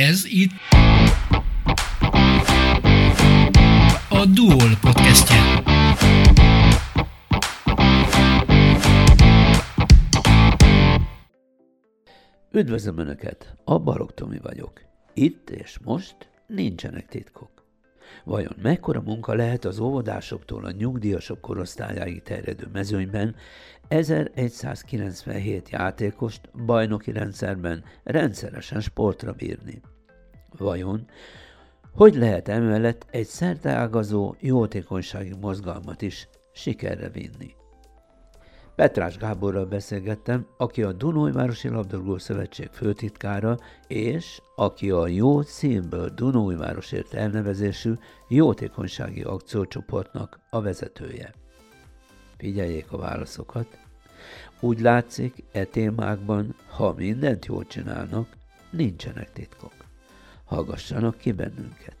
Ez itt a Duol podcastje. Üdvözlöm Önöket, a Barok Tomi vagyok. Itt és most nincsenek titkok. Vajon mekkora munka lehet az óvodásoktól a nyugdíjasok korosztályáig terjedő mezőnyben 1197 játékost bajnoki rendszerben rendszeresen sportra bírni? Vajon hogy lehet emellett egy szerteágazó jótékonysági mozgalmat is sikerre vinni? Petrás Gáborral beszélgettem, aki a Dunójvárosi Labdarúgó Szövetség főtitkára, és aki a Jó Színből Dunójvárosért elnevezésű jótékonysági akciócsoportnak a vezetője. Figyeljék a válaszokat. Úgy látszik, e témákban, ha mindent jól csinálnak, nincsenek titkok. Hallgassanak ki bennünket.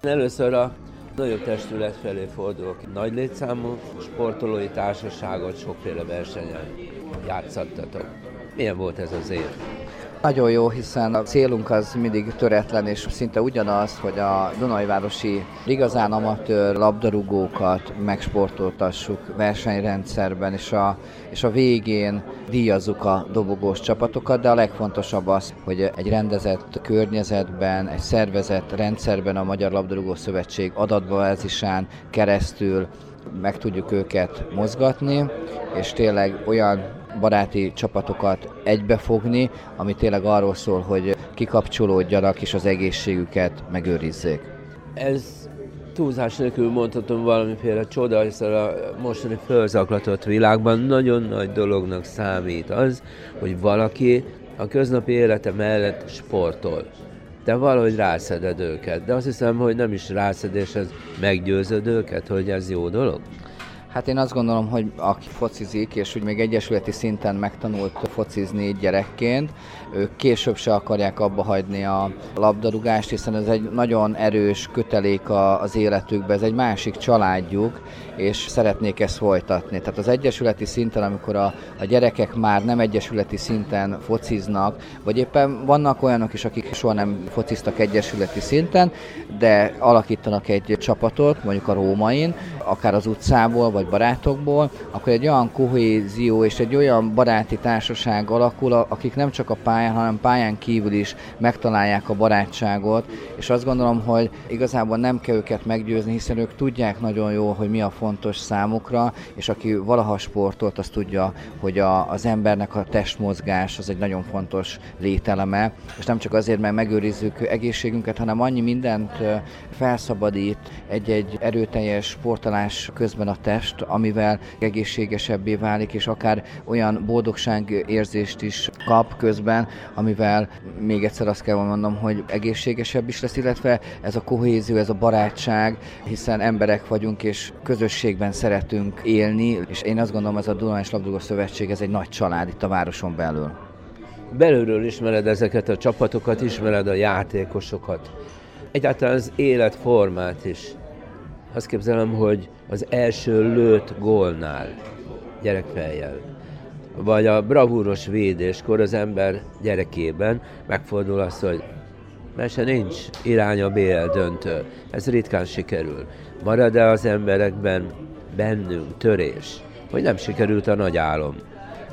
Először a nagyobb testület felé fordulok. Nagy létszámú sportolói társaságot sokféle versenyen játszattatok. Milyen volt ez az év? Nagyon jó, hiszen a célunk az mindig töretlen, és szinte ugyanaz, hogy a Dunajvárosi igazán amatőr labdarúgókat megsportoltassuk versenyrendszerben, és a, és a végén díjazzuk a dobogós csapatokat, de a legfontosabb az, hogy egy rendezett környezetben, egy szervezett rendszerben a Magyar Labdarúgó Szövetség adatbázisán keresztül meg tudjuk őket mozgatni, és tényleg olyan baráti csapatokat egybefogni, ami tényleg arról szól, hogy kikapcsolódjanak és az egészségüket megőrizzék. Ez túlzás nélkül mondhatom valamiféle csoda, hiszen a mostani fölzaklatott világban nagyon nagy dolognak számít az, hogy valaki a köznapi élete mellett sportol. De valahogy rászeded őket. De azt hiszem, hogy nem is rászedés, ez meggyőzöd őket, hogy ez jó dolog? Hát én azt gondolom, hogy aki focizik, és úgy még egyesületi szinten megtanult focizni gyerekként, ők később se akarják abba hagyni a labdarúgást, hiszen ez egy nagyon erős kötelék az életükbe, ez egy másik családjuk, és szeretnék ezt folytatni. Tehát az egyesületi szinten, amikor a, a gyerekek már nem egyesületi szinten fociznak, vagy éppen vannak olyanok is, akik soha nem fociztak egyesületi szinten, de alakítanak egy csapatot, mondjuk a Rómain, akár az utcából, vagy barátokból, akkor egy olyan kohézió és egy olyan baráti társaság alakul, akik nem csak a pályán, hanem pályán kívül is megtalálják a barátságot, és azt gondolom, hogy igazából nem kell őket meggyőzni, hiszen ők tudják nagyon jó, hogy mi a fontos számukra, és aki valaha sportolt, az tudja, hogy a, az embernek a testmozgás az egy nagyon fontos lételeme, és nem csak azért, mert megőrizzük egészségünket, hanem annyi mindent felszabadít egy-egy erőteljes sportolás közben a test, amivel egészségesebbé válik, és akár olyan boldogság érzést is kap közben, amivel még egyszer azt kell mondom, hogy egészségesebb is lesz, illetve ez a kohézió, ez a barátság, hiszen emberek vagyunk, és közösségben szeretünk élni, és én azt gondolom, ez a Dunajs Labdarúgó Szövetség, ez egy nagy család itt a városon belül. Belülről ismered ezeket a csapatokat, ismered a játékosokat, egyáltalán az életformát is. Azt képzelem, hogy az első lőtt gólnál gyerekfejjel, vagy a bravúros védéskor az ember gyerekében megfordul az, hogy mese nincs irány a BL döntő. Ez ritkán sikerül. Marad-e az emberekben bennünk törés, hogy nem sikerült a nagy álom?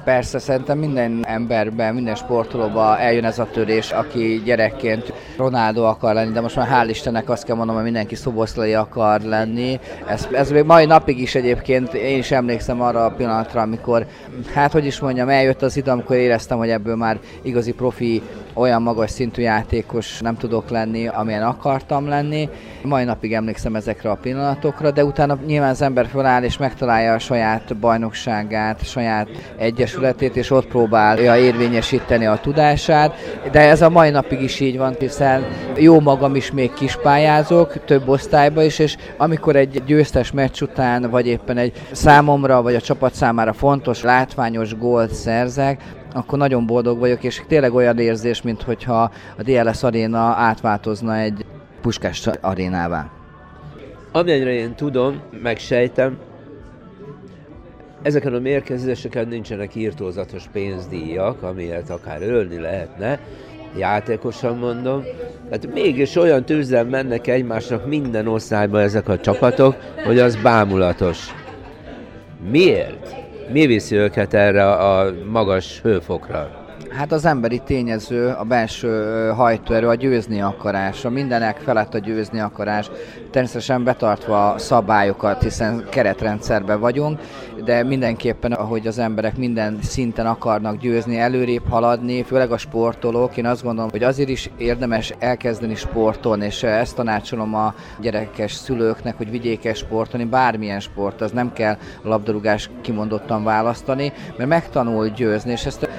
Persze, szerintem minden emberben, minden sportolóban eljön ez a törés, aki gyerekként Ronaldo akar lenni, de most már hál' Istennek azt kell mondanom, hogy mindenki szoboszlai akar lenni. Ez, ez még mai napig is egyébként, én is emlékszem arra a pillanatra, amikor, hát hogy is mondjam, eljött az idő, amikor éreztem, hogy ebből már igazi profi, olyan magas szintű játékos nem tudok lenni, amilyen akartam lenni. Mai napig emlékszem ezekre a pillanatokra, de utána nyilván az ember föláll és megtalálja a saját bajnokságát, saját egyesületét, és ott próbálja érvényesíteni a tudását. De ez a mai napig is így van, hiszen jó magam is még kispályázok, több osztályba is, és amikor egy győztes meccs után, vagy éppen egy számomra, vagy a csapat számára fontos, látványos gólt szerzek, akkor nagyon boldog vagyok, és tényleg olyan érzés, mint hogyha a DLS aréna átváltozna egy puskás arénává. Amennyire én tudom, megsejtem, ezeken a mérkőzéseken nincsenek írtózatos pénzdíjak, amilyet akár ölni lehetne, játékosan mondom, tehát mégis olyan tűzzel mennek egymásnak minden osztályban ezek a csapatok, hogy az bámulatos. Miért? Mi viszi őket erre a magas hőfokra? Hát az emberi tényező, a belső hajtóerő, a győzni akarás, a mindenek felett a győzni akarás, természetesen betartva a szabályokat, hiszen keretrendszerben vagyunk, de mindenképpen, ahogy az emberek minden szinten akarnak győzni, előrébb haladni, főleg a sportolók, én azt gondolom, hogy azért is érdemes elkezdeni sporton, és ezt tanácsolom a gyerekes szülőknek, hogy vigyék sportolni, bármilyen sport, az nem kell labdarúgás kimondottan választani, mert megtanul győzni, és ezt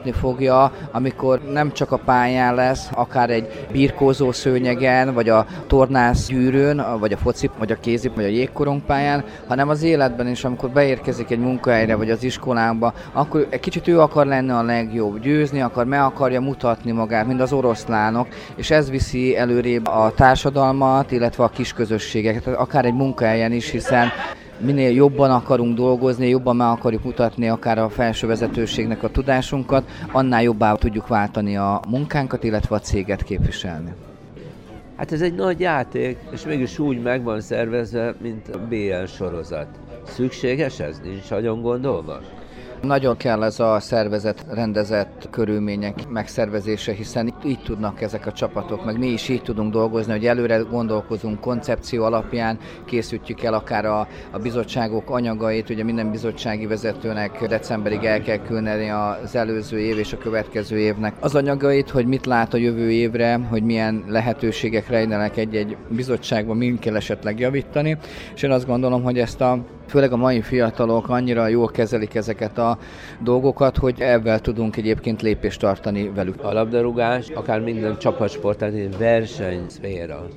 kamatoztatni fogja, amikor nem csak a pályán lesz, akár egy birkózó szőnyegen, vagy a tornász gyűrűn, vagy a foci, vagy a kézi, vagy a jégkorong pályán, hanem az életben is, amikor beérkezik egy munkahelyre, vagy az iskolába, akkor egy kicsit ő akar lenni a legjobb, győzni akar, meg akarja mutatni magát, mint az oroszlánok, és ez viszi előrébb a társadalmat, illetve a kisközösségeket, akár egy munkahelyen is, hiszen minél jobban akarunk dolgozni, jobban meg akarjuk mutatni akár a felső vezetőségnek a tudásunkat, annál jobbá tudjuk váltani a munkánkat, illetve a céget képviselni. Hát ez egy nagy játék, és mégis úgy meg van szervezve, mint a BL sorozat. Szükséges ez? Nincs nagyon gondolva? Nagyon kell ez a szervezet rendezett körülmények megszervezése, hiszen így tudnak ezek a csapatok, meg mi is így tudunk dolgozni, hogy előre gondolkozunk koncepció alapján, készítjük el akár a, a bizottságok anyagait, ugye minden bizottsági vezetőnek decemberig el kell küldeni az előző év és a következő évnek az anyagait, hogy mit lát a jövő évre, hogy milyen lehetőségek rejlenek egy-egy bizottságban, mind kell esetleg javítani, és én azt gondolom, hogy ezt a főleg a mai fiatalok annyira jól kezelik ezeket a dolgokat, hogy ebben tudunk egyébként lépést tartani velük. A labdarúgás, akár minden csapatsport, tehát egy versenyszféra.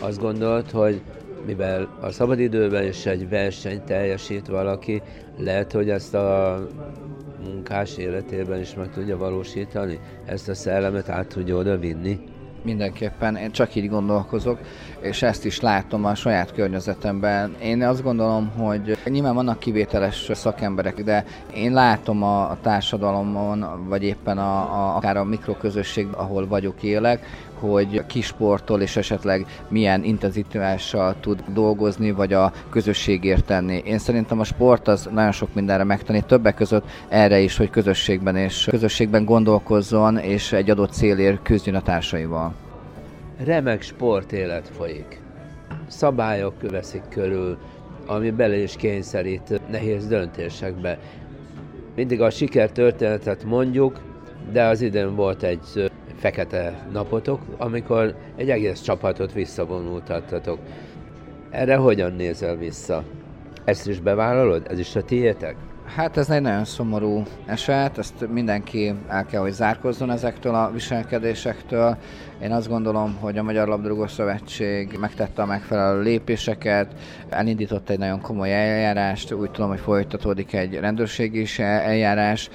Azt gondolt, hogy mivel a szabadidőben is egy verseny teljesít valaki, lehet, hogy ezt a munkás életében is meg tudja valósítani, ezt a szellemet át tudja oda vinni. Mindenképpen, én csak így gondolkozok, és ezt is látom a saját környezetemben. Én azt gondolom, hogy nyilván vannak kivételes szakemberek, de én látom a, társadalomon, vagy éppen a, a, akár a mikroközösség, ahol vagyok, élek, hogy kisportol és esetleg milyen intenzitással tud dolgozni, vagy a közösségért tenni. Én szerintem a sport az nagyon sok mindenre megtanít, többek között erre is, hogy közösségben és közösségben gondolkozzon, és egy adott célért küzdjön a társaival. Remek sportélet folyik. Szabályok veszik körül, ami bele is kényszerít nehéz döntésekbe. Mindig a sikertörténetet mondjuk, de az idén volt egy fekete napotok, amikor egy egész csapatot visszavonultattatok. Erre hogyan nézel vissza? Ezt is bevállalod? Ez is a tiétek? Hát ez egy nagyon szomorú eset, ezt mindenki el kell, hogy zárkozzon ezektől a viselkedésektől. Én azt gondolom, hogy a Magyar Labdarúgó Szövetség megtette a megfelelő lépéseket, elindított egy nagyon komoly eljárást, úgy tudom, hogy folytatódik egy rendőrségi is eljárás,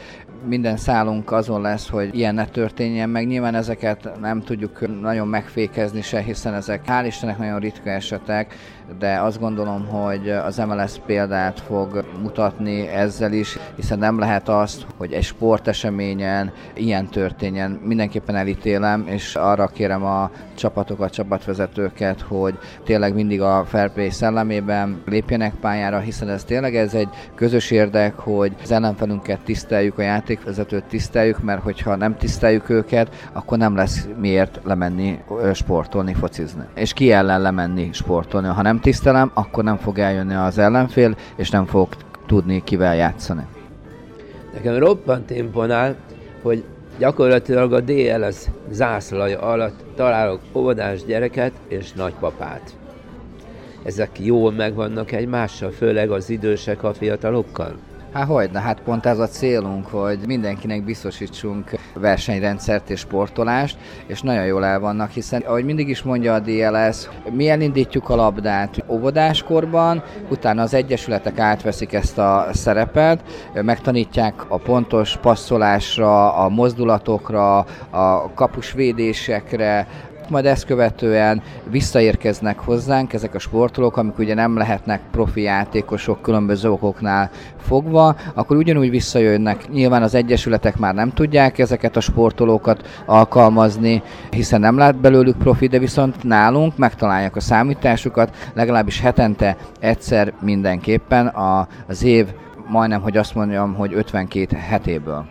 minden szálunk azon lesz, hogy ilyen ne történjen meg. Nyilván ezeket nem tudjuk nagyon megfékezni se, hiszen ezek hál' Istennek nagyon ritka esetek, de azt gondolom, hogy az MLS példát fog mutatni ezzel is, hiszen nem lehet azt, hogy egy sporteseményen ilyen történjen. Mindenképpen elítélem, és arra kérem a csapatokat, csapatvezetőket, hogy tényleg mindig a fair play szellemében lépjenek pályára, hiszen ez tényleg ez egy közös érdek, hogy az ellenfelünket tiszteljük, a játékvezetőt tiszteljük, mert hogyha nem tiszteljük őket, akkor nem lesz miért lemenni sportolni, focizni. És ki ellen lemenni sportolni, ha nem tisztelem, akkor nem fog eljönni az ellenfél, és nem fog tudni kivel játszani. Nekem roppant imponál, hogy gyakorlatilag a DLS zászlaja alatt találok óvodás gyereket és nagypapát. Ezek jól megvannak egymással, főleg az idősek a fiatalokkal? Hát hogy, hát pont ez a célunk, hogy mindenkinek biztosítsunk versenyrendszert és sportolást, és nagyon jól el vannak, hiszen ahogy mindig is mondja a DLS, mi elindítjuk a labdát? Óvodáskorban, utána az egyesületek átveszik ezt a szerepet, megtanítják a pontos passzolásra, a mozdulatokra, a kapusvédésekre, majd ezt követően visszaérkeznek hozzánk ezek a sportolók, amik ugye nem lehetnek profi játékosok különböző okoknál fogva, akkor ugyanúgy visszajönnek. Nyilván az egyesületek már nem tudják ezeket a sportolókat alkalmazni, hiszen nem lát belőlük profi, de viszont nálunk megtalálják a számításukat, legalábbis hetente egyszer mindenképpen a, az év majdnem, hogy azt mondjam, hogy 52 hetéből.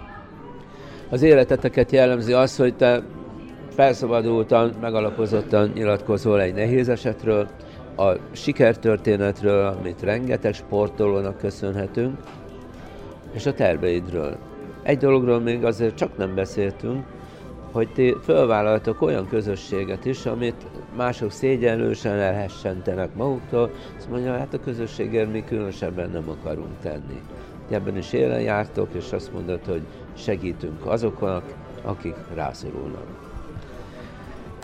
Az életeteket jellemzi az, hogy te felszabadultan, megalapozottan nyilatkozol egy nehéz esetről, a sikertörténetről, amit rengeteg sportolónak köszönhetünk, és a terveidről. Egy dologról még azért csak nem beszéltünk, hogy ti fölvállaltok olyan közösséget is, amit mások szégyenlősen elhessentenek maguktól, azt mondja, hát a közösségért mi különösebben nem akarunk tenni. Ebben is élen jártok, és azt mondod, hogy segítünk azoknak, akik rászorulnak.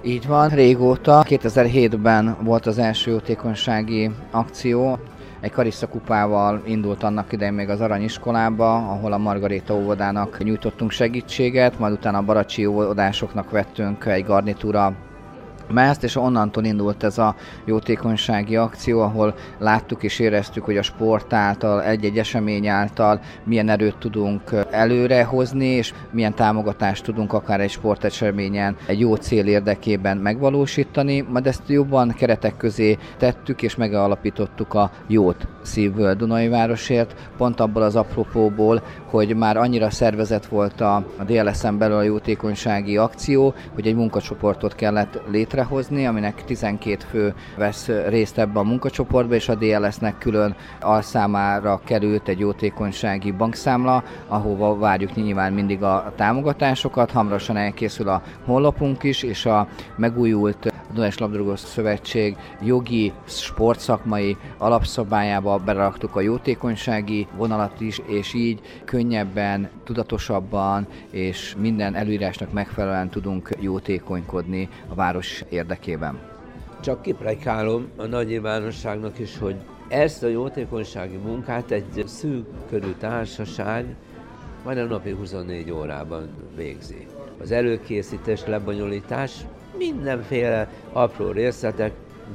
Így van, régóta. 2007-ben volt az első jótékonysági akció, egy Karissa kupával indult annak idején még az Aranyiskolába, ahol a Margaréta óvodának nyújtottunk segítséget, majd utána a Baracsi óvodásoknak vettünk egy garnitúra mezt, és onnantól indult ez a jótékonysági akció, ahol láttuk és éreztük, hogy a sport által, egy-egy esemény által milyen erőt tudunk előrehozni, és milyen támogatást tudunk akár egy sporteseményen egy jó cél érdekében megvalósítani, majd ezt jobban keretek közé tettük, és megalapítottuk a jót szívből Dunai Városért, pont abból az apropóból, hogy már annyira szervezett volt a, DLSM belül a jótékonysági akció, hogy egy munkacsoportot kellett létrehozni, aminek 12 fő vesz részt ebbe a munkacsoportba, és a DLS-nek külön alszámára került egy jótékonysági bankszámla, ahova várjuk nyilván mindig a támogatásokat. Hamarosan elkészül a honlapunk is, és a megújult Dunás Labdarúgó Szövetség jogi, sportszakmai alapszabályába beraktuk a jótékonysági vonalat is, és így könnyebben, tudatosabban és minden előírásnak megfelelően tudunk jótékonykodni a város érdekében. Csak kiprekálom a nagy nyilvánosságnak is, hogy ezt a jótékonysági munkát egy szűk körű társaság majdnem napi 24 órában végzi. Az előkészítés, lebonyolítás mindenféle apró részletek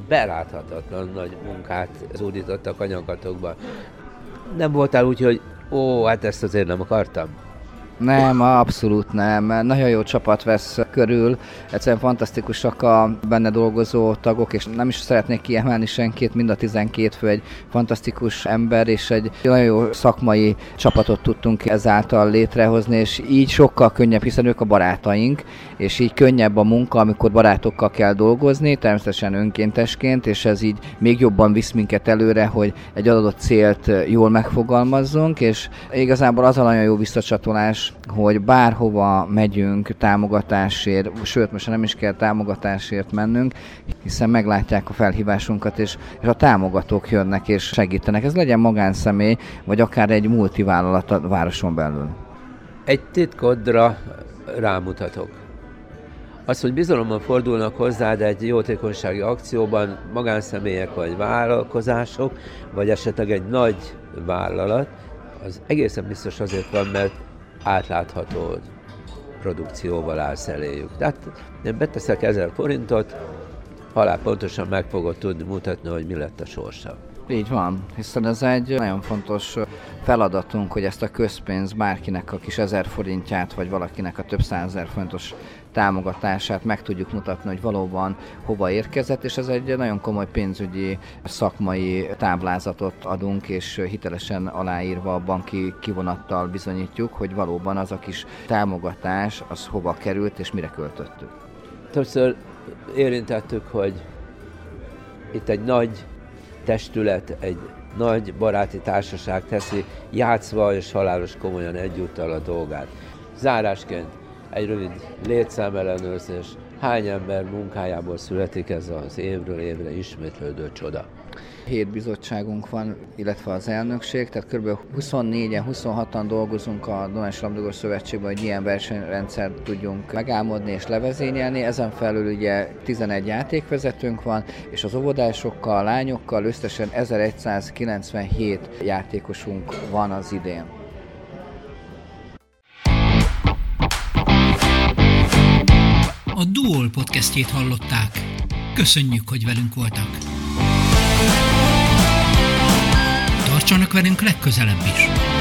beláthatatlan nagy munkát zúdítottak a nyakatokba. Nem voltál úgy, hogy ó, hát ezt azért nem akartam? Nem, abszolút nem. Nagyon jó csapat vesz körül, egyszerűen fantasztikusak a benne dolgozó tagok, és nem is szeretnék kiemelni senkit, mind a 12 fő egy fantasztikus ember, és egy nagyon jó szakmai csapatot tudtunk ezáltal létrehozni, és így sokkal könnyebb, hiszen ők a barátaink, és így könnyebb a munka, amikor barátokkal kell dolgozni, természetesen önkéntesként, és ez így még jobban visz minket előre, hogy egy adott célt jól megfogalmazzunk, és igazából az a nagyon jó visszacsatolás, hogy bárhova megyünk támogatásért, sőt, most nem is kell támogatásért mennünk, hiszen meglátják a felhívásunkat, és, és a támogatók jönnek és segítenek. Ez legyen magánszemély, vagy akár egy multivállalat a városon belül. Egy titkodra rámutatok. Az, hogy bizalommal fordulnak hozzád egy jótékonysági akcióban magánszemélyek vagy vállalkozások, vagy esetleg egy nagy vállalat, az egészen biztos azért van, mert átlátható produkcióval állsz eléjük. Tehát én beteszek ezer forintot, halál pontosan meg fogod tudni mutatni, hogy mi lett a sorsa. Így van, hiszen ez egy nagyon fontos feladatunk, hogy ezt a közpénz bárkinek a kis ezer forintját, vagy valakinek a több százezer forintos támogatását meg tudjuk mutatni, hogy valóban hova érkezett, és ez egy nagyon komoly pénzügyi szakmai táblázatot adunk, és hitelesen aláírva a banki kivonattal bizonyítjuk, hogy valóban az a kis támogatás, az hova került, és mire költöttük. Többször érintettük, hogy itt egy nagy testület, egy nagy baráti társaság teszi játszva és halálos komolyan egyúttal a dolgát. Zárásként egy rövid létszámellenőrzés, hány ember munkájából születik ez az évről évre ismétlődő csoda. Hét bizottságunk van, illetve az elnökség, tehát kb. 24-en, 26-an dolgozunk a Donás Labdarúgó Szövetségben, hogy ilyen versenyrendszert tudjunk megálmodni és levezényelni. Ezen felül ugye 11 játékvezetőnk van, és az óvodásokkal, lányokkal összesen 1197 játékosunk van az idén. a Duol podcastjét hallották. Köszönjük, hogy velünk voltak. Tartsanak velünk legközelebb is!